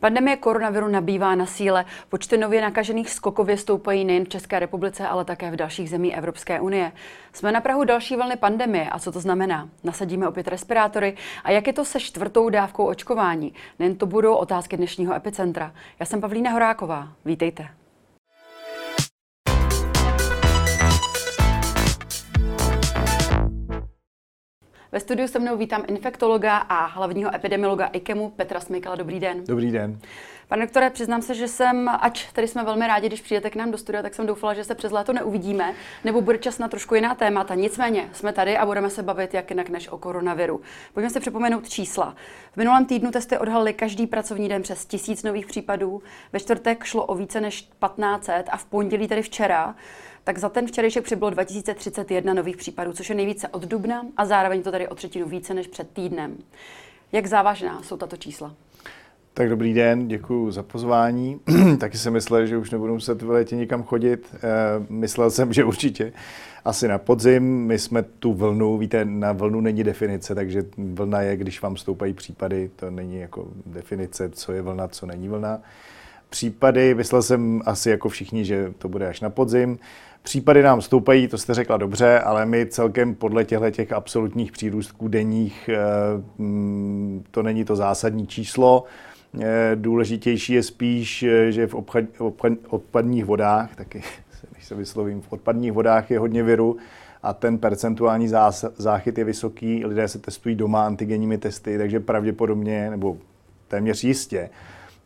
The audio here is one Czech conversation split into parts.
Pandemie koronaviru nabývá na síle. Počty nově nakažených skokově stoupají nejen v České republice, ale také v dalších zemích Evropské unie. Jsme na Prahu další vlny pandemie a co to znamená? Nasadíme opět respirátory a jak je to se čtvrtou dávkou očkování? Nejen to budou otázky dnešního epicentra. Já jsem Pavlína Horáková. Vítejte. Ve studiu se mnou vítám infektologa a hlavního epidemiologa IKEMu Petra Smykala. Dobrý den. Dobrý den. Pane doktore, přiznám se, že jsem, ač tady jsme velmi rádi, když přijete k nám do studia, tak jsem doufala, že se přes léto neuvidíme, nebo bude čas na trošku jiná témata. Nicméně jsme tady a budeme se bavit jak jinak než o koronaviru. Pojďme si připomenout čísla. V minulém týdnu testy odhalily každý pracovní den přes tisíc nových případů. Ve čtvrtek šlo o více než 1500 a v pondělí, tedy včera, tak za ten včerejšek přibylo 2031 nových případů, což je nejvíce od dubna a zároveň to tady o třetinu více než před týdnem. Jak závažná jsou tato čísla? Tak dobrý den, děkuji za pozvání. Taky jsem myslel, že už nebudu muset v létě nikam chodit. Eh, myslel jsem, že určitě asi na podzim. My jsme tu vlnu, víte, na vlnu není definice, takže vlna je, když vám stoupají případy, to není jako definice, co je vlna, co není vlna. Případy, myslel jsem asi jako všichni, že to bude až na podzim. Případy nám stoupají, to jste řekla dobře, ale my celkem podle těchto těch absolutních přírůstků denních, eh, mm, to není to zásadní číslo. Eh, důležitější je spíš, eh, že v odpadních vodách, taky když se vyslovím, v odpadních vodách je hodně viru a ten percentuální záchyt je vysoký. Lidé se testují doma antigenními testy, takže pravděpodobně, nebo téměř jistě,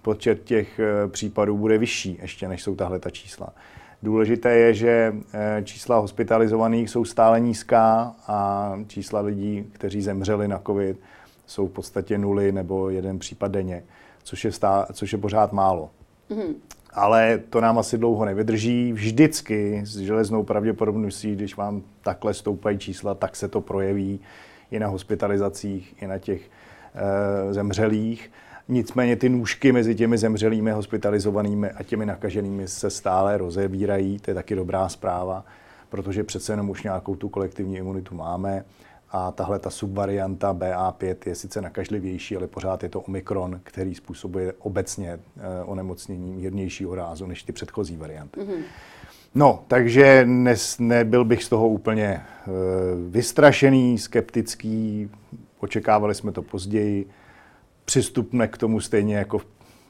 počet těch případů bude vyšší ještě, než jsou tahle ta čísla. Důležité je, že eh, čísla hospitalizovaných jsou stále nízká a čísla lidí, kteří zemřeli na COVID, jsou v podstatě nuly nebo jeden případ denně, což je, stá, což je pořád málo. Mm. Ale to nám asi dlouho nevydrží. Vždycky s železnou pravděpodobností, když vám takhle stoupají čísla, tak se to projeví i na hospitalizacích, i na těch e, zemřelých. Nicméně ty nůžky mezi těmi zemřelými, hospitalizovanými a těmi nakaženými se stále rozevírají. To je taky dobrá zpráva, protože přece jenom už nějakou tu kolektivní imunitu máme. A tahle ta subvarianta BA5 je sice nakažlivější, ale pořád je to Omikron, který způsobuje obecně eh, onemocnění mírnějšího rázu než ty předchozí varianty. Mm-hmm. No, takže nes, nebyl bych z toho úplně e, vystrašený, skeptický, očekávali jsme to později přistupme k tomu stejně jako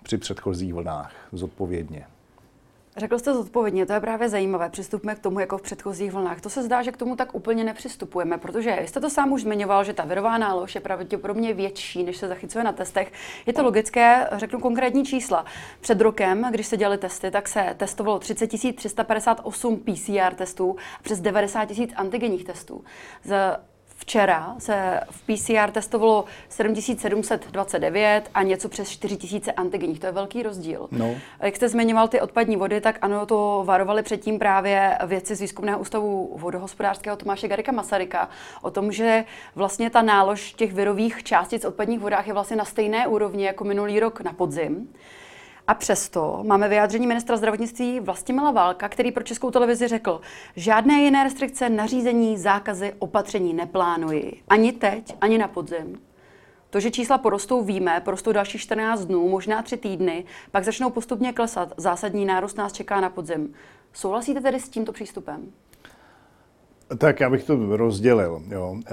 při předchozích vlnách, zodpovědně. Řekl jste zodpovědně, to je právě zajímavé. Přistupme k tomu jako v předchozích vlnách. To se zdá, že k tomu tak úplně nepřistupujeme, protože jste to sám už zmiňoval, že ta virová nálož je pravděpodobně větší, než se zachycuje na testech. Je to logické, řeknu konkrétní čísla. Před rokem, když se dělali testy, tak se testovalo 30 358 PCR testů a přes 90 000 antigenních testů. Z Včera se v PCR testovalo 7729 a něco přes 4000 antigenních. To je velký rozdíl. No. Jak jste zmiňoval ty odpadní vody, tak ano, to varovali předtím právě věci z výzkumného ústavu vodohospodářského Tomáše Garika Masaryka o tom, že vlastně ta nálož těch virových částic v odpadních vodách je vlastně na stejné úrovni jako minulý rok na podzim. A přesto máme vyjádření ministra zdravotnictví Vlastimila Válka, který pro českou televizi řekl, žádné jiné restrikce, nařízení, zákazy, opatření neplánuji. Ani teď, ani na podzim. To, že čísla porostou, víme, porostou další 14 dnů, možná 3 týdny, pak začnou postupně klesat. Zásadní nárůst nás čeká na podzim. Souhlasíte tedy s tímto přístupem? Tak já bych to rozdělil. Jo. Eh,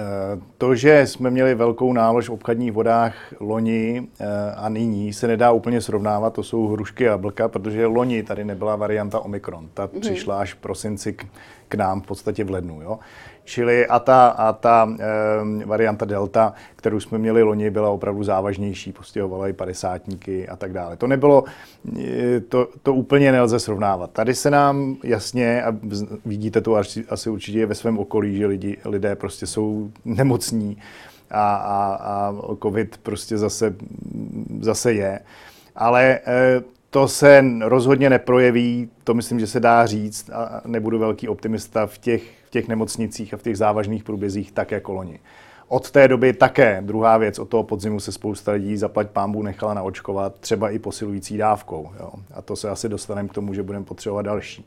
to, že jsme měli velkou nálož v obchodních vodách loni eh, a nyní, se nedá úplně srovnávat. To jsou hrušky a jablka, protože loni tady nebyla varianta Omikron. Ta mm-hmm. přišla až v prosinci k, k nám v podstatě v lednu. Jo. Čili a ta, a ta e, varianta Delta, kterou jsme měli loni, byla opravdu závažnější, postihovala i padesátníky a tak dále. To nebylo, to, to úplně nelze srovnávat. Tady se nám jasně, a vidíte to asi, asi určitě ve svém okolí, že lidi, lidé prostě jsou nemocní a, a, a covid prostě zase, zase je. Ale e, to se rozhodně neprojeví, to myslím, že se dá říct a nebudu velký optimista v těch v těch nemocnicích a v těch závažných průbězích tak jako loni. Od té doby také, druhá věc, od toho podzimu se spousta lidí zaplať pámbu nechala naočkovat, třeba i posilující dávkou. Jo. A to se asi dostaneme k tomu, že budeme potřebovat další.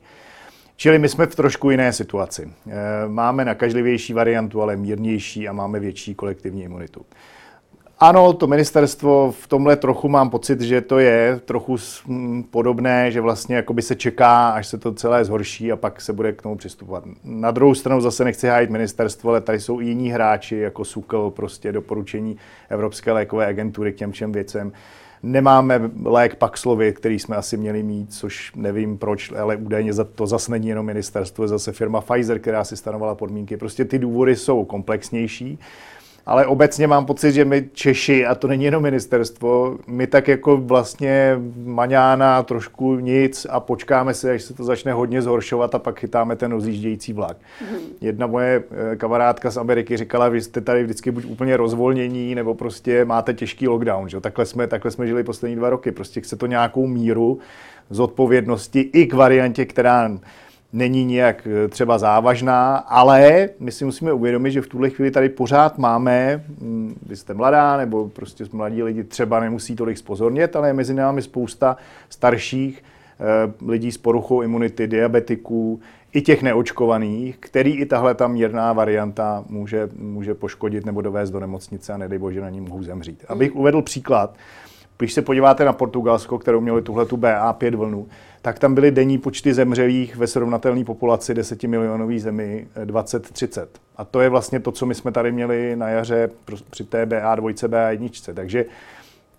Čili my jsme v trošku jiné situaci. E, máme nakažlivější variantu, ale mírnější a máme větší kolektivní imunitu. Ano, to ministerstvo v tomhle trochu mám pocit, že to je trochu podobné, že vlastně jakoby se čeká, až se to celé zhorší a pak se bude k tomu přistupovat. Na druhou stranu zase nechci hájit ministerstvo, ale tady jsou i jiní hráči, jako SUKL, prostě doporučení Evropské lékové agentury k těm všem věcem. Nemáme lék Paxlovid, který jsme asi měli mít, což nevím proč, ale údajně to zase není jenom ministerstvo, je zase firma Pfizer, která si stanovala podmínky. Prostě ty důvody jsou komplexnější ale obecně mám pocit, že my Češi, a to není jenom ministerstvo, my tak jako vlastně maňána trošku nic a počkáme se, až se to začne hodně zhoršovat a pak chytáme ten rozjíždějící vlak. Mm. Jedna moje eh, kamarádka z Ameriky říkala, že jste tady vždycky buď úplně rozvolnění, nebo prostě máte těžký lockdown. Že? Takhle, jsme, takhle jsme žili poslední dva roky. Prostě chce to nějakou míru zodpovědnosti i k variantě, která není nějak eh, třeba závažná, ale my si musíme uvědomit, že v tuhle chvíli tady pořád máme, hm, vy jste mladá, nebo prostě mladí lidi třeba nemusí tolik spozornět, ale je mezi námi spousta starších eh, lidí s poruchou imunity, diabetiků, i těch neočkovaných, který i tahle ta mírná varianta může, může poškodit nebo dovést do nemocnice a nedej bože na ní mohou zemřít. Abych uvedl příklad, když se podíváte na Portugalsko, kterou měli tuhle tu BA5 vlnu, tak tam byly denní počty zemřelých ve srovnatelné populaci 10 milionové zemi 20-30. A to je vlastně to, co my jsme tady měli na jaře při té BA2, BA1. Takže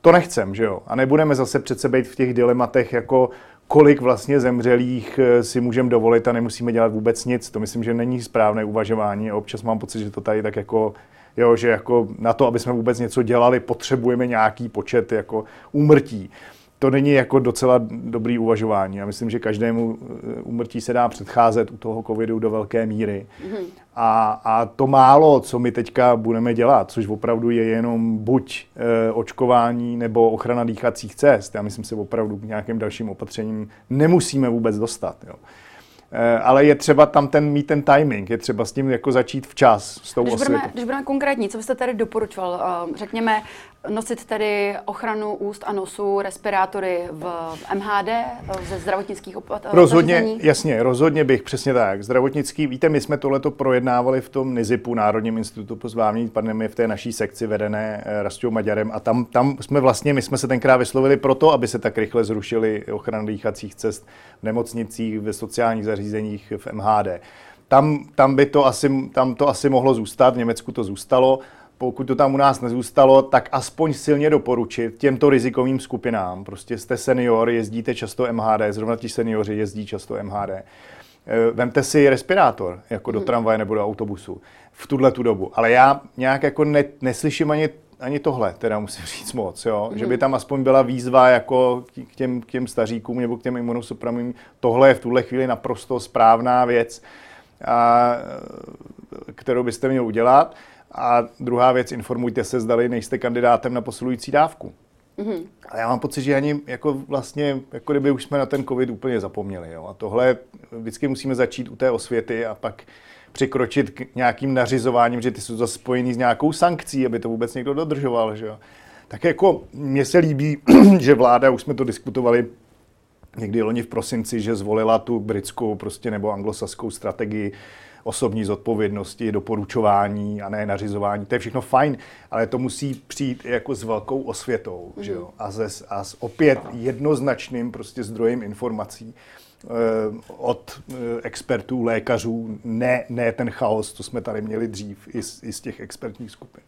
to nechcem, že jo? A nebudeme zase přece být v těch dilematech jako kolik vlastně zemřelých eh, si můžeme dovolit a nemusíme dělat vůbec nic. To myslím, že není správné uvažování. Občas mám pocit, že to tady tak jako jo, že jako na to, aby jsme vůbec něco dělali, potřebujeme nějaký počet jako úmrtí to není jako docela dobrý uvažování. Já myslím, že každému umrtí eh, se dá předcházet u toho covidu do velké míry. Mm-hmm. A, a to málo, co my teďka budeme dělat, což opravdu je jenom buď e, očkování nebo ochrana dýchacích cest. Já myslím si opravdu k nějakým dalším opatřením nemusíme vůbec dostat. Jo. Eh, ale je třeba tam ten, mít ten timing, je třeba s tím jako začít včas, s tou když budeme, když budeme konkrétní, co byste tady doporučoval? Eh, řekněme, nosit tedy ochranu úst a nosu, respirátory v MHD, eh, ze zdravotnických opatření? Rozhodně, jasně, rozhodně bych, přesně tak. Zdravotnický, víte, my jsme tohleto projednávali v tom NIZIPu, Národním institutu pro zvládání pandemie, v té naší sekci vedené Rastou Maďarem a tam, tam jsme vlastně, my jsme se tenkrát vyslovili proto, aby se tak rychle zrušily ochrany dýchacích cest v nemocnicích, ve sociálních zařízeních, v MHD. Tam, tam, by to asi, tam to asi mohlo zůstat, v Německu to zůstalo. Pokud to tam u nás nezůstalo, tak aspoň silně doporučit těmto rizikovým skupinám. Prostě jste senior, jezdíte často MHD, zrovna ti seniori jezdí často MHD. Eh, vemte si respirátor, jako do hmm. tramvaje nebo do autobusu v tuhle tu dobu. Ale já nějak jako ne, neslyším ani ani tohle, teda musím říct moc, jo? Mm. že by tam aspoň byla výzva jako k těm, k těm staříkům nebo k těm imunosupramým. Tohle je v tuhle chvíli naprosto správná věc, a, kterou byste měl udělat. A druhá věc, informujte se, zdali nejste kandidátem na posilující dávku. Mm-hmm. Ale já mám pocit, že ani jako vlastně, jako kdyby už jsme na ten covid úplně zapomněli. Jo? A tohle vždycky musíme začít u té osvěty a pak přikročit k nějakým nařizováním, že ty jsou zase spojený s nějakou sankcí, aby to vůbec někdo dodržoval. Že jo? Tak jako mně se líbí, že vláda, už jsme to diskutovali někdy loni v prosinci, že zvolila tu britskou prostě nebo anglosaskou strategii osobní zodpovědnosti, doporučování a ne nařizování. To je všechno fajn, ale to musí přijít jako s velkou osvětou mm. že jo? A, ze, a s opět jednoznačným prostě zdrojem informací. Eh, od eh, expertů, lékařů, ne, ne ten chaos, co jsme tady měli dřív, i z, i z těch expertních skupin.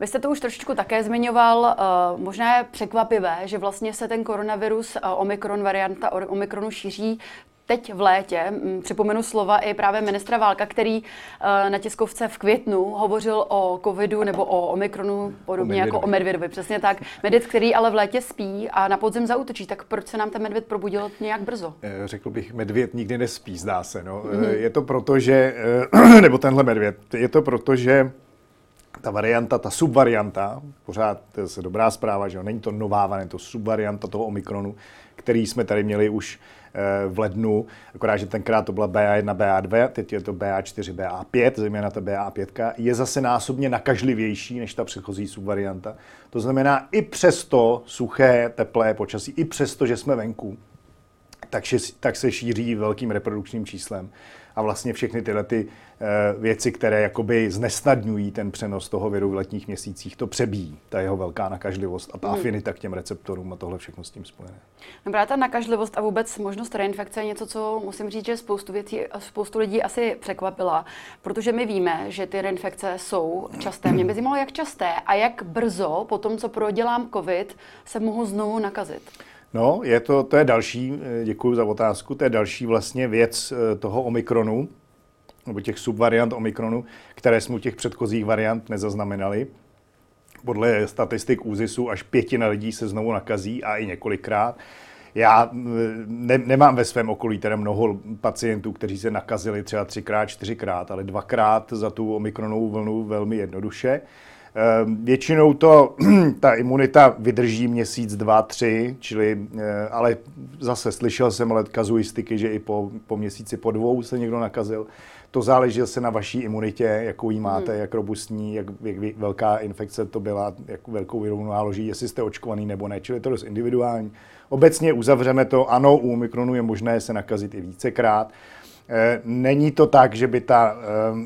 Vy jste to už trošičku také zmiňoval. Eh, možná je překvapivé, že vlastně se ten koronavirus, Omikron varianta Omikronu šíří teď v létě. Připomenu slova i právě ministra Válka, který eh, na tiskovce v květnu hovořil o covidu nebo o omikronu, podobně o jako o medvědovi. Přesně tak. Medvěd, který ale v létě spí a na podzim zautočí, tak proč se nám ten medvěd probudil nějak brzo? Eh, řekl bych, medvěd nikdy nespí, zdá se. No. Mm-hmm. Je to proto, že, nebo tenhle medvěd, je to proto, že ta varianta, ta subvarianta, pořád to je dobrá zpráva, že jo, není to nová varianta, to subvarianta toho Omikronu, který jsme tady měli už Eh, v lednu, akorát, že tenkrát to byla BA1, BA2, teď je to BA4, BA5, zejména ta BA5, je zase násobně nakažlivější než ta předchozí subvarianta. To znamená, i přesto suché, teplé počasí, i přesto, že jsme venku, tak, tak se šíří velkým reprodukčním číslem. A vlastně všechny tyhle ty Eh, věci, které jakoby znesnadňují ten přenos toho viru v letních měsících, to přebíjí, ta jeho velká nakažlivost a ta hmm. afinita k těm receptorům a tohle všechno s tím spojené. Dobrá, ta nakažlivost a vůbec možnost reinfekce je něco, co musím říct, že spoustu, věcí, spoustu lidí asi překvapila, protože my víme, že ty reinfekce jsou časté. Mě by zajímalo, jak časté a jak brzo po tom, co prodělám COVID, se mohu znovu nakazit. No, je to, to je další, eh, děkuji za otázku, to je další vlastně věc eh, toho Omikronu, nebo těch subvariant Omikronu, které jsme u těch předchozích variant nezaznamenali. Podle statistik ÚZISu až pětina lidí se znovu nakazí a i několikrát. Já ne, nemám ve svém okolí teda mnoho pacientů, kteří se nakazili třeba třikrát, čtyřikrát, ale dvakrát za tu omikronovou vlnu velmi jednoduše. Většinou to, ta imunita vydrží měsíc, dva, tři, čili, eh, ale zase slyšel jsem ale kazuistiky, že i po, po měsíci, po dvou se někdo nakazil. To záleží se na vaší imunitě, jakou ji máte, hmm. jak robustní, jak, jak velká infekce to byla, jak velkou virovou náloží, jestli jste očkovaný nebo ne, čili to je dost individuální. Obecně uzavřeme to, ano, u Omikronu je možné se nakazit i vícekrát. Eh, není to tak, že by ta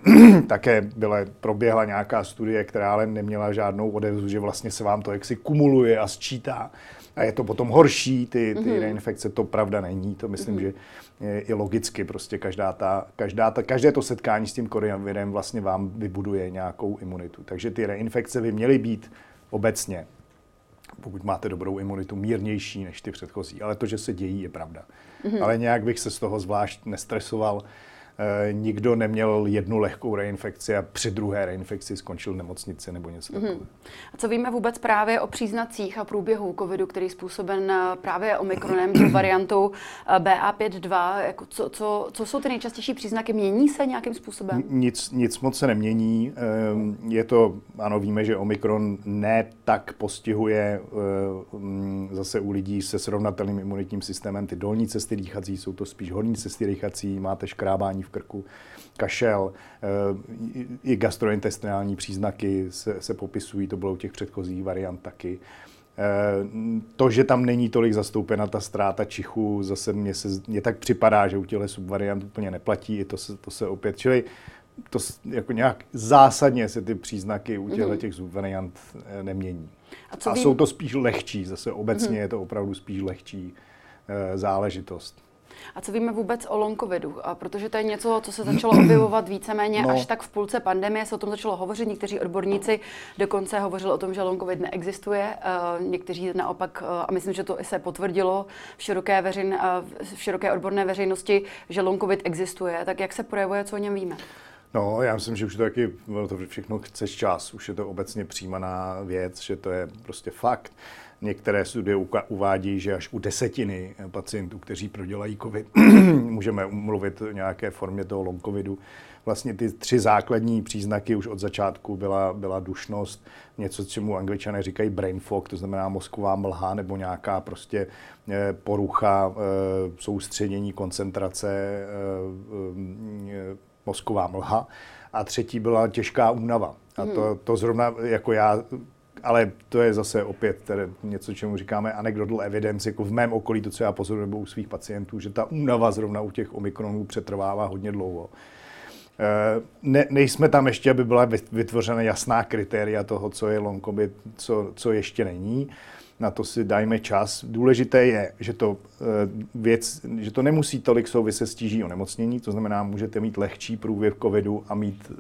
eh, také byla, proběhla nějaká studie, která ale neměla žádnou odezvu, že vlastně se vám to jaksi kumuluje a sčítá a je to potom horší, ty, ty mm-hmm. reinfekce, to pravda není, to myslím, mm-hmm. že je, je logicky, prostě každá ta, každá ta, každé to setkání s tím koronavirem vlastně vám vybuduje nějakou imunitu. Takže ty reinfekce by měly být obecně, pokud máte dobrou imunitu, mírnější než ty předchozí. Ale to, že se dějí, je pravda. Mm-hmm. Ale nějak bych se z toho zvlášť nestresoval. Eh, nikdo neměl jednu lehkou reinfekci a při druhé reinfekci skončil v nemocnici nebo něco mm-hmm. takového. A co víme vůbec právě o příznacích a průběhu covidu, který je způsoben eh, právě omikronem, tou variantou eh, BA5.2? Jako co, co, co jsou ty nejčastější příznaky? Mění se nějakým způsobem? Nic, nic moc se nemění. Ehm, je to, ano, víme, že omikron ne tak postihuje mm, zase u lidí se srovnatelným imunitním systémem ty dolní cesty dýchací, jsou to spíš horní cesty dýchací, máte škrábání v krku, kašel, eh, i gastrointestinální příznaky se, se popisují, to bylo u těch předchozích variant taky. Eh, to, že tam není tolik zastoupena ta ztráta čichu, zase mně, se, mně tak připadá, že u těchto subvariant úplně neplatí, i to se, to se opět, čili to jako nějak zásadně se ty příznaky u těchto mhm. těch subvariant eh, nemění. A, co A jsou to spíš lehčí, zase obecně mm-hmm. je to opravdu spíš lehčí záležitost. A co víme vůbec o long covidu? A protože to je něco, co se začalo objevovat víceméně no. až tak v půlce pandemie, se o tom začalo hovořit. Někteří odborníci dokonce hovořili o tom, že long covid neexistuje. Uh, někteří naopak, uh, a myslím, že to i se potvrdilo v široké, veřejn, uh, v široké odborné veřejnosti, že long covid existuje. Tak jak se projevuje, co o něm víme? No, já myslím, že už to taky, to všechno chce čas, už je to obecně přijímaná věc, že to je prostě fakt. Některé studie uvádí, že až u desetiny pacientů, kteří prodělají COVID, můžeme mluvit o nějaké formě toho long covidu. Vlastně ty tři základní příznaky už od začátku byla, byla dušnost, něco, čemu angličané říkají brain fog, to znamená mozková mlha nebo nějaká prostě eh, porucha eh, soustředění, koncentrace, eh, mozková mlha. A třetí byla těžká únava. A to, hmm. to zrovna jako já ale to je zase opět tedy něco, čemu říkáme anecdotal evidence, jako v mém okolí, to, co já pozoruji nebo u svých pacientů, že ta únava zrovna u těch omikronů přetrvává hodně dlouho. Eh, ne, nejsme tam ještě, aby byla vytvořena jasná kritéria toho, co je long COVID, co, co ještě není. Na to si dajme čas. Důležité je, že to, eh, věc, že to nemusí tolik souviset s tíží onemocnění, to znamená, můžete mít lehčí průběh covidu a mít eh,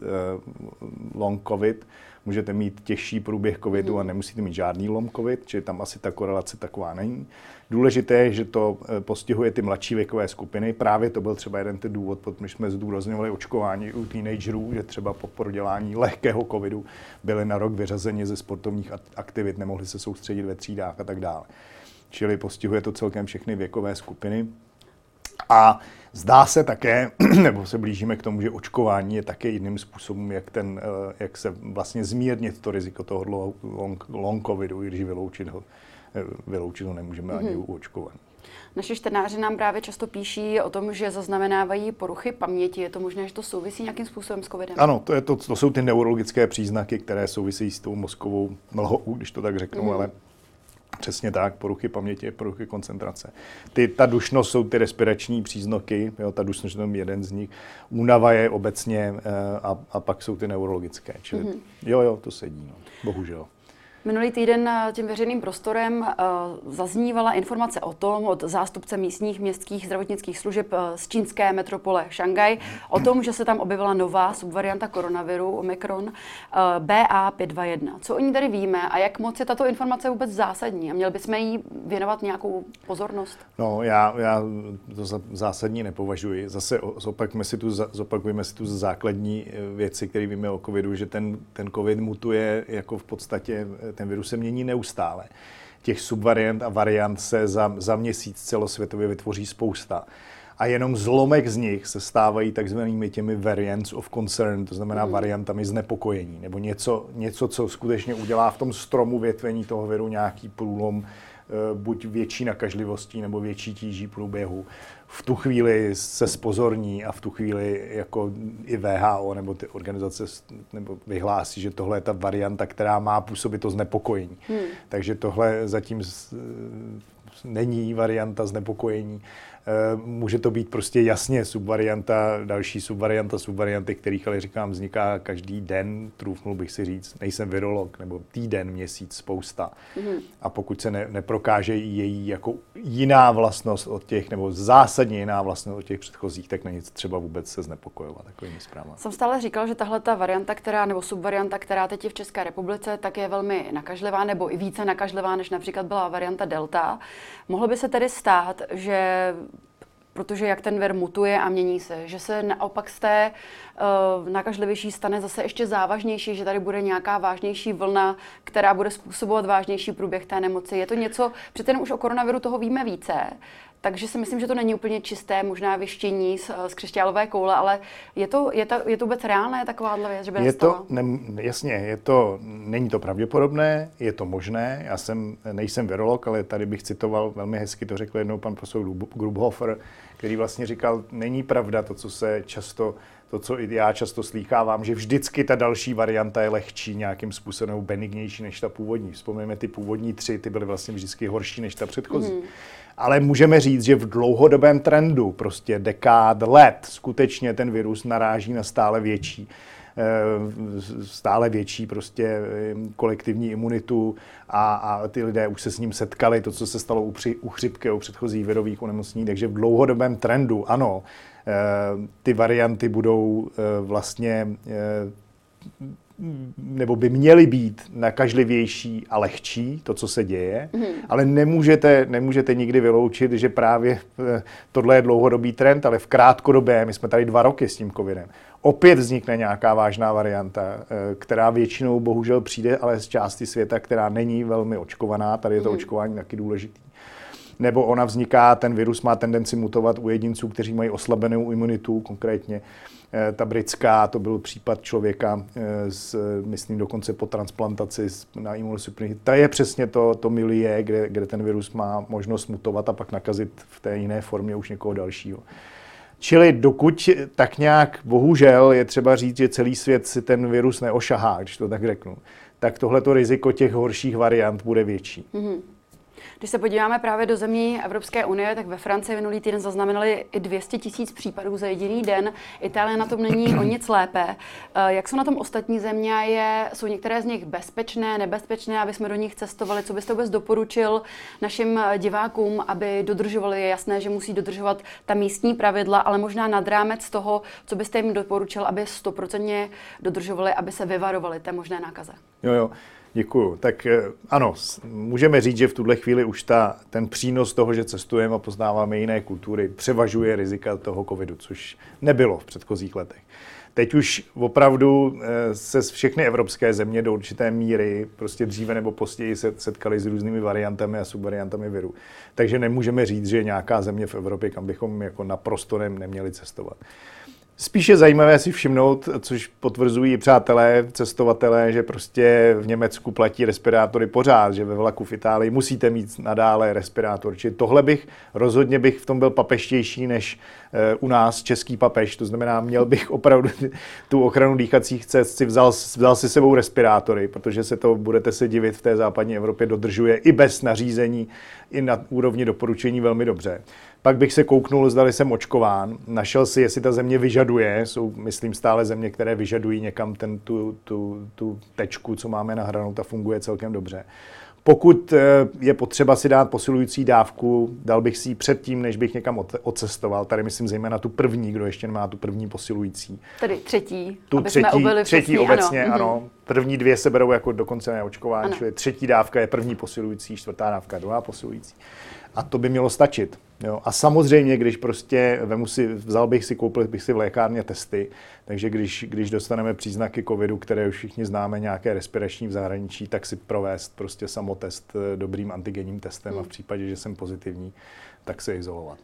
long covid, můžete mít těžší průběh covidu a mhm. nemusíte mít žádný long covid, čili tam asi ta korelace taková není. Důležité je, že to eh, postihuje ty mladší věkové skupiny. Právě to byl třeba jeden ten důvod, protože jsme zdůrazňovali očkování u teenagerů, že třeba po prodělání lehkého covidu byli na rok vyřazeni ze sportovních aktivit, nemohli se soustředit ve třídách a tak dále. Čili postihuje to celkem všechny věkové skupiny. A zdá se také, nebo se blížíme k tomu, že očkování je také jiným způsobem, jak, ten, eh, jak se vlastně zmírnit to riziko toho long, long covidu, i když vyloučit ho, eh, vyloučit ho nemůžeme mm-hmm. ani mhm. u očkování. Naši čtenáři nám právě často píší o tom, že zaznamenávají poruchy paměti. Je to možné, že to souvisí nějakým způsobem s covidem? Ano, to, je to, to jsou ty neurologické příznaky, které souvisí s tou mozkovou mlhou, když to tak řeknu, mm. ale Přesně tak, poruchy paměti, poruchy koncentrace. Ty, ta dušnost jsou ty respirační příznaky, jo, ta dušnost je jeden z nich. Únava je obecně eh, a, a pak jsou ty neurologické. Čili mm-hmm. jo, jo, to sedí, no. bohužel. Minulý týden eh, tím veřejným prostorem uh, zaznívala informace o tom od zástupce místních městských zdravotnických služeb uh, z čínské metropole Šangaj o tom, že se tam objevila nová subvarianta koronaviru Omikron uh, BA521. Co o ní tady víme a jak moc je tato informace vůbec zásadní a měli bychom jí věnovat nějakou pozornost? No, já, já to za zásadní nepovažuji. Zase zopakujeme si tu, zopakujeme si tu základní věci, které víme o covidu, že ten, ten covid mutuje jako v podstatě ten virus se mění neustále. Těch subvariant a variant se za, za měsíc celosvětově vytvoří spousta. A jenom zlomek z nich se stávají takzvanými těmi variants of concern, to znamená mm. variantami znepokojení, nebo něco, něco, co skutečně udělá v tom stromu větvení toho viru nějaký průlom, eh, buď větší nakažlivostí nebo větší tíží průběhu v tu chvíli se spozorní a v tu chvíli jako i VHO nebo ty organizace nebo vyhlásí, že tohle je ta varianta, která má působit to znepokojení. Hmm. Takže tohle zatím není varianta znepokojení. Eh, může to být prostě jasně subvarianta, další subvarianta, subvarianty, kterých ale říkám, vzniká každý den, trůfnul bych si říct, nejsem virolog, nebo týden, měsíc, spousta. Mm-hmm. A pokud se ne, neprokáže její jako jiná vlastnost od těch, nebo zásadně jiná vlastnost od těch předchozích, tak není třeba vůbec se znepokojovat takovými zprávami. Jsem stále říkal, že tahle ta varianta, která, nebo subvarianta, která teď je v České republice, tak je velmi nakažlivá, nebo i více nakažlivá, než například byla varianta Delta. Mohlo by se tedy stát, že protože jak ten ver mutuje a mění se, že se naopak z té uh, nakažlivější stane zase ještě závažnější, že tady bude nějaká vážnější vlna, která bude způsobovat vážnější průběh té nemoci. Je to něco, přece už o koronaviru toho víme více, takže si myslím, že to není úplně čisté, možná věštění z, z křišťálové koule, ale je to, je, to, je to vůbec reálné takováhle věc, že by je to, ne, Jasně, je to, není to pravděpodobné, je to možné. Já jsem, nejsem virolog, ale tady bych citoval, velmi hezky to řekl jednou pan profesor Grubhofer, který vlastně říkal, není pravda to, co se často to, co já často slýchávám, že vždycky ta další varianta je lehčí, nějakým způsobem benignější než ta původní. Vzpomeňme, ty původní tři, ty byly vlastně vždycky horší než ta předchozí. Mm. Ale můžeme říct, že v dlouhodobém trendu, prostě dekád let, skutečně ten virus naráží na stále větší eh, stále větší prostě eh, kolektivní imunitu a, a ty lidé už se s ním setkali, to, co se stalo u, při, u chřipky, u předchozích virových onemocnění, takže v dlouhodobém trendu, ano, ty varianty budou vlastně nebo by měly být nakažlivější a lehčí, to, co se děje, mm. ale nemůžete, nemůžete nikdy vyloučit, že právě eh, tohle je dlouhodobý trend, ale v krátkodobé, my jsme tady dva roky s tím covidem, opět vznikne nějaká vážná varianta, eh, která většinou bohužel přijde, ale z části světa, která není velmi očkovaná, tady je to mm. očkování taky důležitý nebo ona vzniká, ten virus má tendenci mutovat u jedinců, kteří mají oslabenou imunitu, konkrétně Eh, ta britská, to byl případ člověka, eh, s, myslím dokonce po transplantaci na imunosuprimitiv. Ta je přesně to, to milie, kde, kde ten virus má možnost mutovat a pak nakazit v té jiné formě už někoho dalšího. Čili dokud tak nějak, bohužel, je třeba říct, že celý svět si ten virus neošahá, když to tak řeknu, tak tohleto riziko těch horších variant bude větší. Mm-hmm. Když se podíváme právě do zemí Evropské unie, tak ve Francii minulý týden zaznamenali i 200 tisíc případů za jediný den. Itálie na tom není o nic lépe. Eh, jak jsou na tom ostatní země? Je, jsou některé z nich bezpečné, nebezpečné, aby jsme do nich cestovali? Co byste vůbec doporučil našim eh, divákům, aby dodržovali? Je jasné, že musí dodržovat ta místní pravidla, ale možná nad rámec toho, co byste jim doporučil, aby stoprocentně dodržovali, aby se vyvarovali té možné nákaze? Jo, jo. Děkuju. Tak eh, ano, můžeme říct, že v tuhle chvíli už ta, ten přínos toho, že cestujeme a poznáváme jiné kultury, převažuje rizika toho covidu, což nebylo v předchozích letech. Teď už opravdu eh, se všechny evropské země do určité míry prostě dříve nebo později se setkali s různými variantami a subvariantami viru. Takže nemůžeme říct, že je nějaká země v Evropě, kam bychom jako naprosto neměli cestovat. Spíše zajímavé si všimnout, což potvrzují přátelé, cestovatelé, že prostě v Německu platí respirátory pořád, že ve vlaku v Itálii musíte mít nadále respirátor. Čili tohle bych, rozhodně bych v tom byl papeštější než eh, u nás český papež. To znamená, měl bych opravdu tu ochranu dýchacích cest, si vzal, vzal si sebou respirátory, protože se to, budete se divit, v té západní Evropě dodržuje i bez nařízení, i na úrovni doporučení velmi dobře. Pak bych se kouknul, zdali jsem očkován, našel si, jestli ta země vyžaduje, jsou, myslím, stále země, které vyžadují někam ten, tu, tu, tu tečku, co máme nahranou, ta funguje celkem dobře. Pokud eh, je potřeba si dát posilující dávku, dal bych si ji předtím, než bych někam odcestoval. Tady myslím zejména tu první, kdo ještě nemá tu první posilující. Tedy třetí. Tu třetí, třetí obecně, ano. ano. První dvě se berou jako dokonce neočkování, čili třetí dávka je první posilující, čtvrtá dávka druhá posilující. A to by mělo stačit. Jo. A samozřejmě, když prostě vemu si, vzal bych si, koupil bych si v lékárně testy, takže když, když dostaneme příznaky covidu, které už všichni známe, nějaké respirační v zahraničí, tak si provést prostě samotest eh, dobrým antigenním testem a v případě, že jsem pozitivní, tak se izolovat.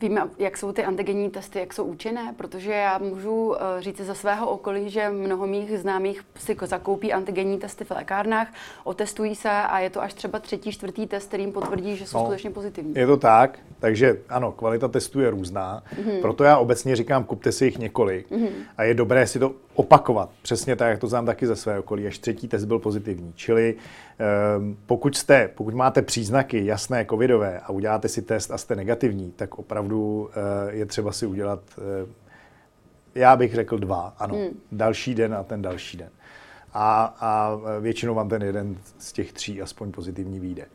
Víme, jak jsou ty antigenní testy, jak jsou účinné, protože já můžu eh, říct ze svého okolí, že mnoho mých známých si zakoupí antigenní testy v lékárnách, otestují se a je to až třeba třetí, čtvrtý test, kterým potvrdí, že jsou no, skutečně pozitivní. Je to tak, takže ano, kvalita testů je různá, mm-hmm. proto já obecně říkám, kupte si jich několik mm-hmm. a je dobré si to opakovat, přesně tak, jak to znám taky ze své okolí, až třetí test byl pozitivní. Čili um, pokud jste, pokud máte příznaky jasné covidové a uděláte si test a jste negativní, tak opravdu uh, je třeba si udělat, uh, já bych řekl dva, ano, hmm. další den a ten další den. A, a většinou vám ten jeden z těch tří aspoň pozitivní vyjde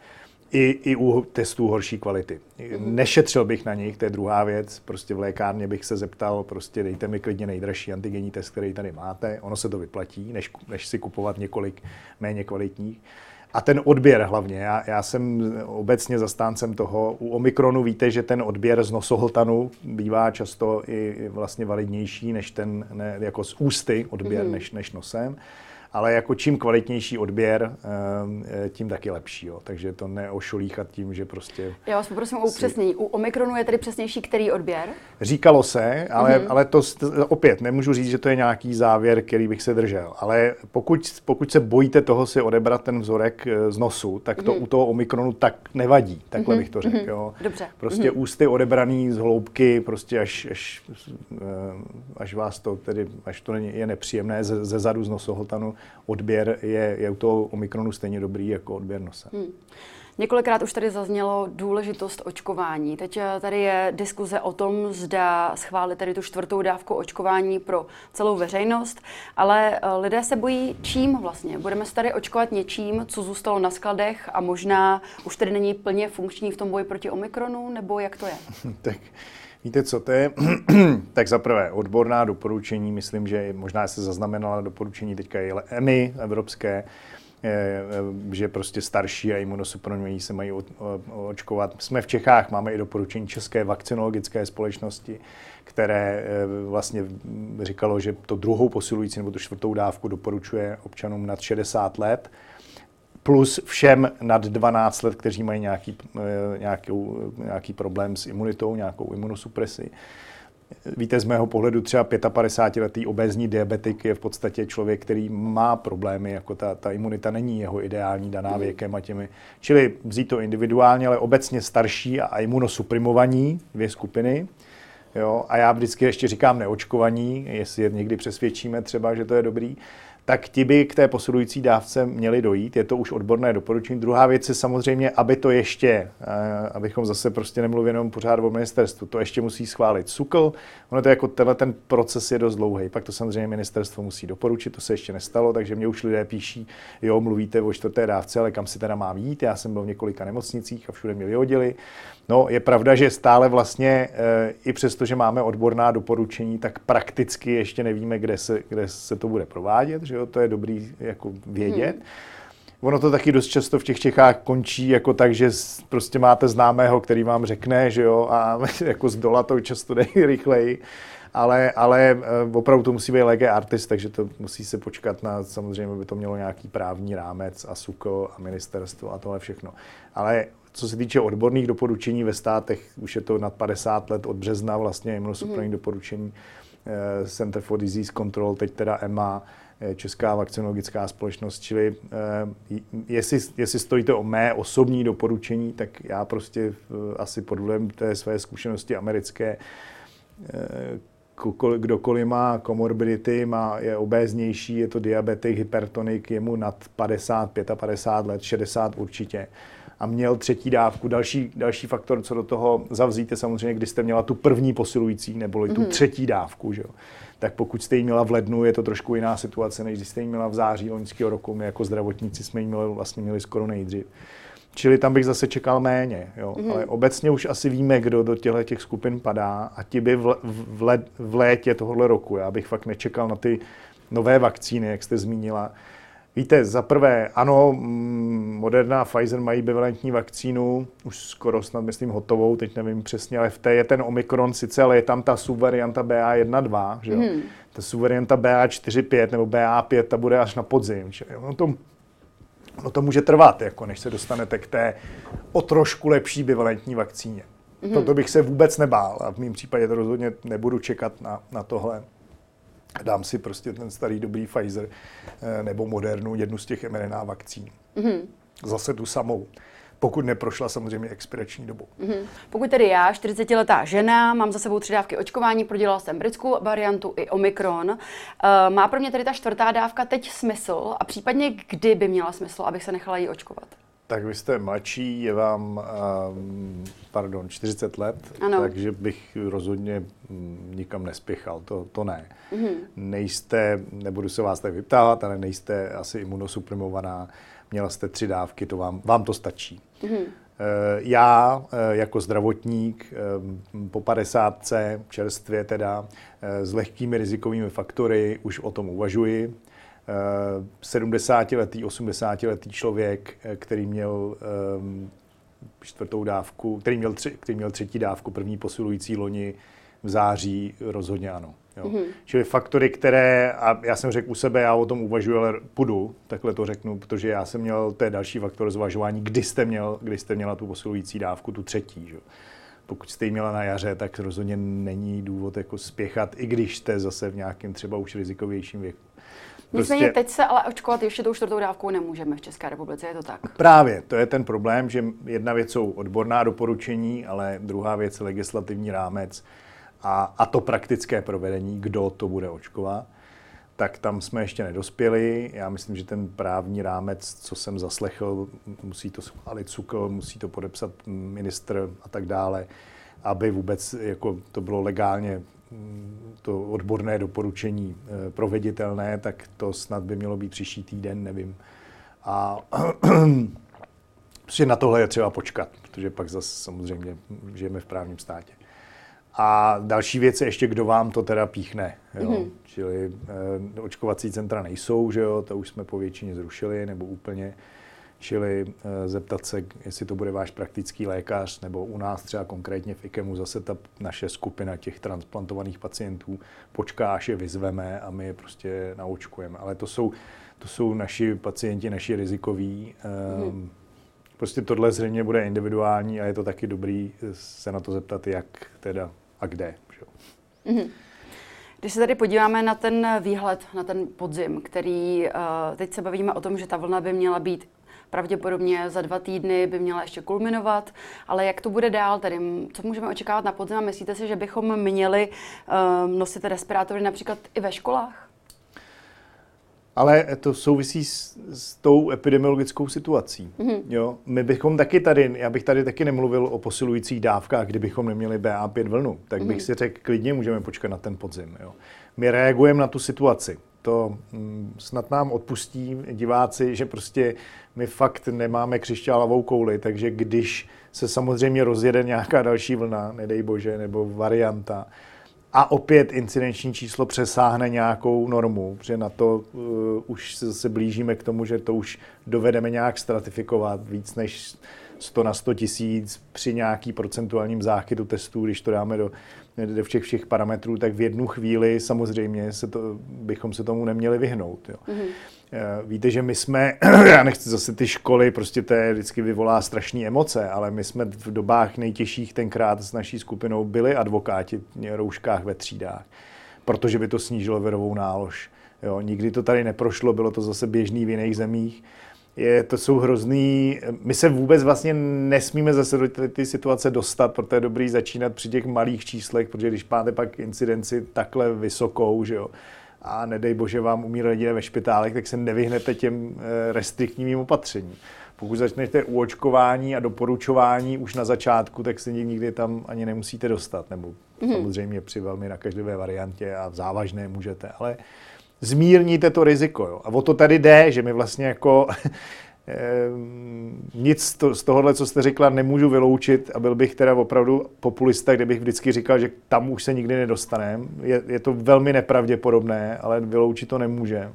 i, i u testů horší kvality. Nešetřil bych na nich, to je druhá věc. Prostě v lékárně bych se zeptal, prostě dejte mi klidně nejdražší antigenní test, který tady máte. Ono se to vyplatí, než, než si kupovat několik méně kvalitních. A ten odběr hlavně. Já, já jsem obecně zastáncem toho. U Omikronu víte, že ten odběr z nosohltanu bývá často i vlastně validnější než ten, ne, jako z ústy odběr, mm-hmm. než, než nosem ale jako čím kvalitnější odběr, ehm, eh, tím taky lepší. Jo. Takže to neošolíchat tím, že prostě... Já vás poprosím o upřesnění. U Omikronu je tedy přesnější který odběr? Říkalo se, ale, mm-hmm. ale to opět nemůžu říct, že to je nějaký závěr, který bych se držel. Ale pokud, pokud se bojíte toho si odebrat ten vzorek eh, z nosu, tak to mm-hmm. u toho Omikronu tak nevadí. Takhle mm-hmm. bych to řekl. Mhm. Jo. Dobře. Prostě mm-hmm. ústy odebraný z hloubky, prostě až, až, eh, až vás to tedy, až to je nepříjemné ze, ze zadu z nosohltanu, odběr je, je u toho Omikronu stejně dobrý jako odběr nose. Hmm. Několikrát už tady zaznělo důležitost očkování. Teď eh, tady je diskuze o tom, zda schválit tady tu čtvrtou dávku očkování pro celou veřejnost, ale eh, lidé se bojí čím vlastně. Budeme se tady očkovat něčím, co zůstalo na skladech a možná už tady není plně funkční v tom boji proti Omikronu, nebo jak to je? tak Víte, co to je? tak za prvé, odborná doporučení, myslím, že možná se zaznamenala doporučení teďka i EMI evropské, že prostě starší a imunosupriminí se mají očkovat. Jsme v Čechách, máme i doporučení České vakcinologické společnosti, které eh, vlastně říkalo, že to druhou posilující nebo tu čtvrtou dávku doporučuje občanům nad 60 let plus všem nad 12 let, kteří mají nějaký, eh, nějakou, nějaký problém s imunitou, nějakou imunosupresi. Víte, z mého pohledu třeba 55-letý obézní diabetik je v podstatě člověk, který má problémy, jako ta, ta imunita není jeho ideální daná věkem a těmi. Čili vzít to individuálně, ale obecně starší a imunosuprimovaní, dvě skupiny. Jo, a já vždycky ještě říkám neočkovaní, jestli je někdy přesvědčíme třeba, že to je dobrý tak ti by k té posilující dávce měli dojít. Je to už odborné doporučení. Druhá věc je samozřejmě, aby to ještě, eh, abychom zase prostě nemluvili jenom pořád o ministerstvu, to ještě musí schválit SUKL. Ono to jako tenhle ten proces je dost dlouhý. Pak to samozřejmě ministerstvo musí doporučit, to se ještě nestalo, takže mě už lidé píší, jo, mluvíte o čtvrté dávce, ale kam si teda mám jít? Já jsem byl v několika nemocnicích a všude mě vyhodili. No, je pravda, že stále vlastně, e, i přesto, že máme odborná doporučení, tak prakticky ještě nevíme, kde se, kde se to bude provádět, že jo, to je dobrý jako vědět. Hmm. Ono to taky dost často v těch Čechách končí jako tak, že prostě máte známého, který vám řekne, že jo, a jako z dola to často jde rychleji. Ale, ale eh, opravdu to musí být lege artist, takže to musí se počkat na, samozřejmě by to mělo nějaký právní rámec a SUKO a ministerstvo a tohle všechno. Ale co se týče odborných doporučení ve státech, už je to nad 50 let od března vlastně imunosupresivní mm. doporučení, Center for Disease Control, teď teda EMA, Česká vakcinologická společnost, čili jestli, jestli stojíte o mé osobní doporučení, tak já prostě asi podle té své zkušenosti americké kdokoliv má komorbidity, má, je obéznější, je to diabetik, hypertonik, je mu nad 50, 55 let, 60 určitě a měl třetí dávku. Další, další faktor, co do toho zavzít, je samozřejmě, když jste měla tu první posilující nebo tu mm-hmm. třetí dávku. Že? Tak pokud jste ji měla v lednu, je to trošku jiná situace, než když jste ji měla v září loňského roku. My jako zdravotníci jsme ji měli, vlastně měli skoro nejdřív. Čili tam bych zase čekal méně. Jo. Mm-hmm. Ale obecně už asi víme, kdo do těchto těch skupin padá a ti by v, v, let, v létě tohohle roku. Já bych fakt nečekal na ty nové vakcíny, jak jste zmínila. Víte, za prvé, ano, mm, Moderna a Pfizer mají bivalentní vakcínu, už skoro snad myslím hotovou, teď nevím přesně, ale v té je ten Omikron sice, ale je tam ta subvarianta BA1.2, že jo? Hmm. Ta subvarianta BA4.5 nebo BA5, ta bude až na podzim. Že jo? No to No to může trvat, jako než se dostanete k té o trošku lepší bivalentní vakcíně. Mm-hmm. Toto bych se vůbec nebál a v mém případě to rozhodně nebudu čekat na, na tohle. Dám si prostě ten starý dobrý Pfizer eh, nebo Modernu, jednu z těch mRNA vakcín. Mm-hmm. Zase tu samou pokud neprošla samozřejmě expirační dobu. Mm-hmm. Pokud tedy já, 40-letá žena, mám za sebou tři dávky očkování, prodělala jsem britskou variantu i Omikron, uh, má pro mě tedy ta čtvrtá dávka teď smysl a případně kdy by měla smysl, abych se nechala jí očkovat? Tak vy jste mladší, je vám, um, pardon, 40 let, ano. takže bych rozhodně um, nikam nespěchal, to, to ne. Mm-hmm. Nejste, nebudu se vás tak vyptávat, ale nejste asi imunosuprimovaná měla jste tři dávky, to vám, vám to stačí. Mm-hmm. Já eh, jako zdravotník eh, po 50. čerstvě teda s lehkými rizikovými faktory už o tom uvažuji. 70-letý, 80-letý člověk, který měl čtvrtou dávku, který měl, tři, který měl třetí dávku, první posilující loni v září, rozhodně ano. Jo. Mm-hmm. Čili faktory, které, a já jsem řekl u sebe, já o tom uvažuji, ale půjdu, takhle to řeknu, protože já jsem měl, to je další faktor zvažování, kdy jste, měl, kdy jste měla tu posilující dávku, tu třetí. Že? Pokud jste ji měla na jaře, tak rozhodně není důvod jako spěchat, i když jste zase v nějakém třeba už rizikovějším věku. Prostě... Nicméně teď se ale očkovat ještě tou čtvrtou dávkou nemůžeme v České republice, je to tak? Právě, to je ten problém, že jedna věc jsou odborná doporučení, ale druhá věc je legislativní rámec a, a to praktické provedení, kdo to bude očkovat, tak tam jsme ještě nedospěli. Já myslím, že ten právní rámec, co jsem zaslechl, musí to schválit SUKL, musí to podepsat ministr a tak dále, aby vůbec jako to bylo legálně to odborné doporučení eh, proveditelné, tak to snad by mělo být příští týden, nevím. A prostě na tohle je třeba počkat, protože pak zase samozřejmě žijeme v právním státě. A další věc je ještě, kdo vám to teda píchne. Jo? Mm-hmm. Čili eh, očkovací centra nejsou, že jo, to už jsme po většině zrušili, nebo úplně. Čili eh, zeptat se, jestli to bude váš praktický lékař, nebo u nás třeba konkrétně v IKEMu zase ta naše skupina těch transplantovaných pacientů počká, až je vyzveme a my je prostě naočkujeme. Ale to jsou, to jsou naši pacienti, naši rizikoví. Mm-hmm. Prostě tohle zřejmě bude individuální a je to taky dobrý se na to zeptat, jak teda a kde. Že? Mm-hmm. Když se tady podíváme na ten výhled, na ten podzim, který uh, teď se bavíme o tom, že ta vlna by měla být pravděpodobně za dva týdny by měla ještě kulminovat, ale jak to bude dál, tedy co můžeme očekávat na podzim a myslíte si, že bychom měli uh, nosit respirátory například i ve školách? Ale to souvisí s, s tou epidemiologickou situací. Mm-hmm. Jo? My bychom taky tady, já bych tady taky nemluvil o posilujících dávkách, kdybychom neměli BA5 vlnu, tak bych mm-hmm. si řekl, klidně můžeme počkat na ten podzim. Jo? My reagujeme na tu situaci. To hm, snad nám odpustí diváci, že prostě my fakt nemáme křišťálovou kouli, takže když se samozřejmě rozjede nějaká další vlna, nedej bože, nebo varianta, a opět incidenční číslo přesáhne nějakou normu, protože na to uh, už se blížíme k tomu, že to už dovedeme nějak stratifikovat víc než 100 na 100 tisíc při nějaký procentuálním záchytu testů, když to dáme do, do všech všech parametrů, tak v jednu chvíli samozřejmě se to, bychom se tomu neměli vyhnout. Jo. Mm-hmm. Víte, že my jsme, já nechci zase ty školy, prostě to je, vždycky vyvolá strašné emoce, ale my jsme v dobách nejtěžších tenkrát s naší skupinou byli advokáti v rouškách ve třídách. protože by to snížilo virovou nálož. Jo, nikdy to tady neprošlo, bylo to zase běžný v jiných zemích. Je, to jsou hrozný, my se vůbec vlastně nesmíme zase do ty, ty situace dostat, proto je dobrý začínat při těch malých číslech, protože když máte pak incidenci takhle vysokou, že jo, a nedej bože vám umírají lidé ve špitálech, tak se nevyhnete těm eh, restriktním opatřením. Pokud začnete u očkování a doporučování už na začátku, tak se nikdy tam ani nemusíte dostat, nebo mm-hmm. samozřejmě při velmi nakažlivé variantě a v závažné můžete, ale zmírníte to riziko. Jo. A o to tady jde, že my vlastně jako nic to, z tohohle, co jste řekla, nemůžu vyloučit a byl bych teda opravdu populista, kdybych vždycky říkal, že tam už se nikdy nedostaneme. Je, je to velmi nepravděpodobné, ale vyloučit to nemůžeme.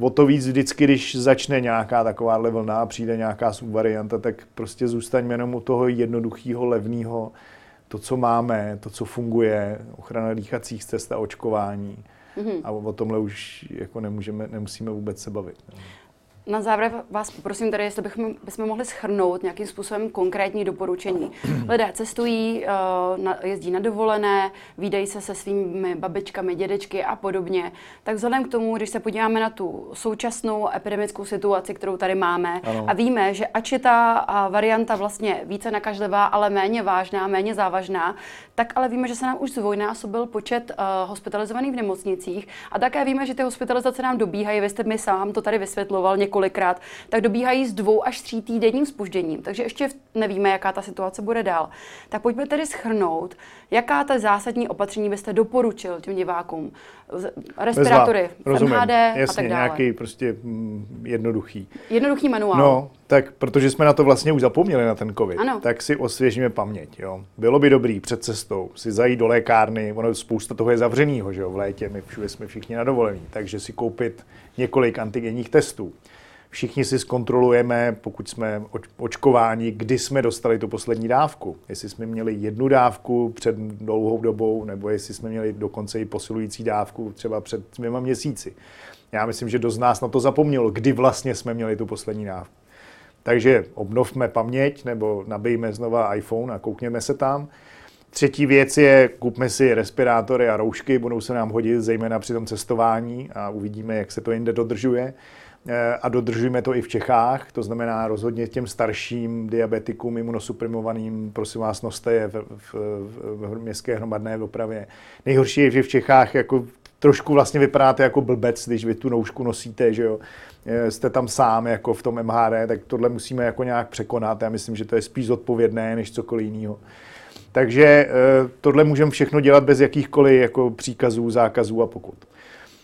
O to víc vždycky, když začne nějaká taková vlna a přijde nějaká subvarianta, tak prostě zůstaňme jenom u toho jednoduchého, levného, to, co máme, to, co funguje, ochrana dýchacích cest a očkování. Mm-hmm. A o tomhle už jako nemůžeme, nemusíme vůbec se bavit. Na závěr vás poprosím tady, jestli bychom, bychom mohli schrnout nějakým způsobem konkrétní doporučení. Lidé cestují, eh, jezdí na dovolené, výdají se se svými babičkami, dědečky a podobně. Tak vzhledem k tomu, když se podíváme na tu současnou epidemickou situaci, kterou tady máme, ano. a víme, že ač je ta varianta vlastně více nakažlivá, ale méně vážná, méně závažná, tak ale víme, že se nám už zdvojnásobil počet uh, hospitalizovaných v nemocnicích a také víme, že ty hospitalizace nám dobíhají, vy jste mi sám to tady vysvětloval několikrát, tak dobíhají s dvou až tří týdenním spožděním, takže ještě nevíme, jaká ta situace bude dál. Tak pojďme tedy schrnout, jaká ta zásadní opatření byste doporučil těm divákům. Respirátory, Rozumím. MHD Jasně, a tak dále. nějaký prostě mm, jednoduchý. Jednoduchý manuál. No, tak protože jsme na to vlastně už zapomněli, na ten covid, ano. tak si osvěžíme paměť. Jo. Bylo by dobrý před cestou si zajít do lékárny, ono spousta toho je zavřenýho, že jo, v létě, my všude jsme všichni na dovolení, takže si koupit několik antigenních testů. Všichni si zkontrolujeme, pokud jsme očkováni, kdy jsme dostali tu poslední dávku. Jestli jsme měli jednu dávku před dlouhou dobou, nebo jestli jsme měli dokonce i posilující dávku třeba před dvěma měsíci. Já myslím, že dost nás na to zapomnělo, kdy vlastně jsme měli tu poslední dávku. Takže obnovme paměť nebo nabijme znova iPhone a koukněme se tam. Třetí věc je, kupme si respirátory a roušky, budou se nám hodit zejména při tom cestování a uvidíme, jak se to jinde dodržuje. E, a dodržujeme to i v Čechách, to znamená rozhodně těm starším diabetikům, imunosuprimovaným, prosím vás, noste je v, v, v, v městské hromadné dopravě. Nejhorší je, že v Čechách jako trošku vlastně vypadáte jako blbec, když vy tu noušku nosíte, že jo. Eh, jste tam sám jako v tom MHD, tak tohle musíme jako nějak překonat. Já myslím, že to je spíš zodpovědné než cokoliv jiného. Takže eh, tohle můžeme všechno dělat bez jakýchkoliv jako příkazů, zákazů a pokut.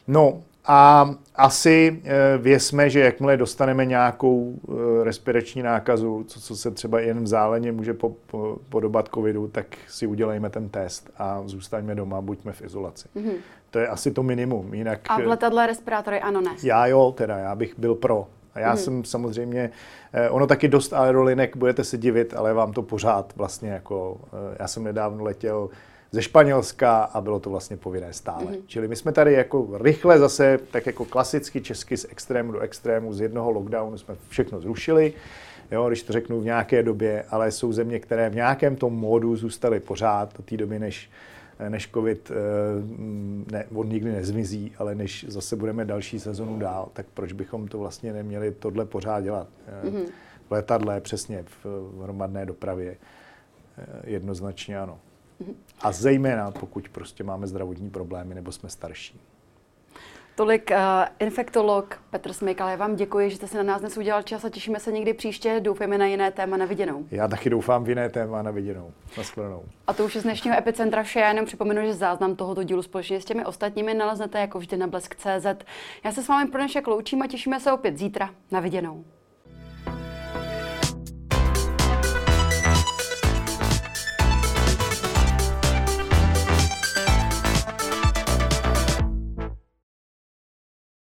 No a asi eh, věsme, že jakmile dostaneme nějakou respirační nákazu, co, co se třeba jen vzáleně může po, po, podobat covidu, tak si udělejme ten test a zůstaňme doma, buďme v izolaci. Mm-hmm. To je asi to minimum. Jinak, a v letadle respirátory ano, ne? Já jo, teda, já bych byl pro. A já hmm. jsem samozřejmě, eh, ono taky dost aerolinek, budete se divit, ale vám to pořád vlastně jako, eh, já jsem nedávno letěl ze Španělska a bylo to vlastně povinné stále. Mm-hmm. Čili my jsme tady jako rychle zase, tak jako klasicky česky z extrému do extrému, z jednoho lockdownu jsme všechno zrušili, jo, když to řeknu v nějaké době, ale jsou země, které v nějakém tom módu zůstaly pořád do té doby, než než covid eh, ne, on nikdy nezmizí, ale než zase budeme další sezonu dál, tak proč bychom to vlastně neměli tohle pořád dělat? Mm-hmm. V letadle, přesně v, hromadné dopravě. Eh, jednoznačně ano. A zejména, pokud prostě máme zdravotní problémy nebo jsme starší. Tolik uh, infektolog Petr Smykal. Já vám děkuji, že jste si na nás dnes udělal čas a těšíme se někdy příště. Doufejme na jiné téma na viděnou. Já taky doufám v jiné téma na viděnou. Naschledanou. A to už je z dnešního Epicentra vše. Já jenom připomenu, že záznam tohoto dílu společně s těmi ostatními naleznete jako vždy na blesk.cz. Já se s vámi pro dnešek loučím a těšíme se opět zítra. Na viděnou.